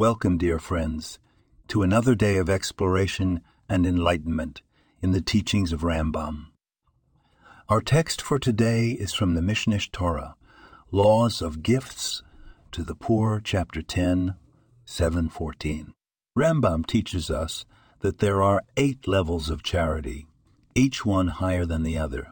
Welcome, dear friends, to another day of exploration and enlightenment in the teachings of Rambam. Our text for today is from the Mishneh Torah, Laws of Gifts to the Poor, chapter 10, 714. Rambam teaches us that there are eight levels of charity, each one higher than the other.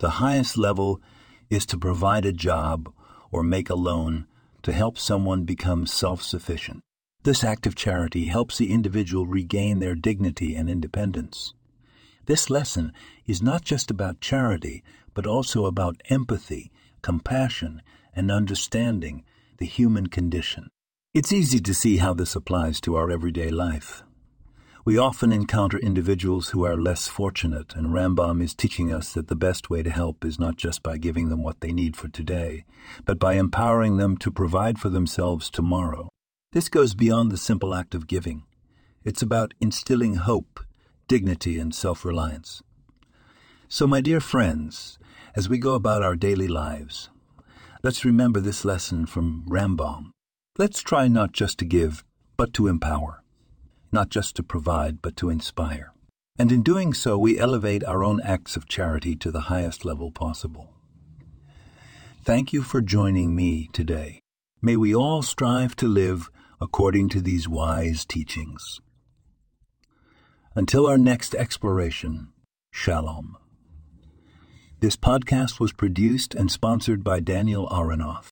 The highest level is to provide a job or make a loan to help someone become self sufficient. This act of charity helps the individual regain their dignity and independence. This lesson is not just about charity, but also about empathy, compassion, and understanding the human condition. It's easy to see how this applies to our everyday life. We often encounter individuals who are less fortunate, and Rambam is teaching us that the best way to help is not just by giving them what they need for today, but by empowering them to provide for themselves tomorrow. This goes beyond the simple act of giving. It's about instilling hope, dignity, and self reliance. So, my dear friends, as we go about our daily lives, let's remember this lesson from Rambam. Let's try not just to give, but to empower not just to provide, but to inspire. And in doing so, we elevate our own acts of charity to the highest level possible. Thank you for joining me today. May we all strive to live according to these wise teachings. Until our next exploration, Shalom. This podcast was produced and sponsored by Daniel Aronoff.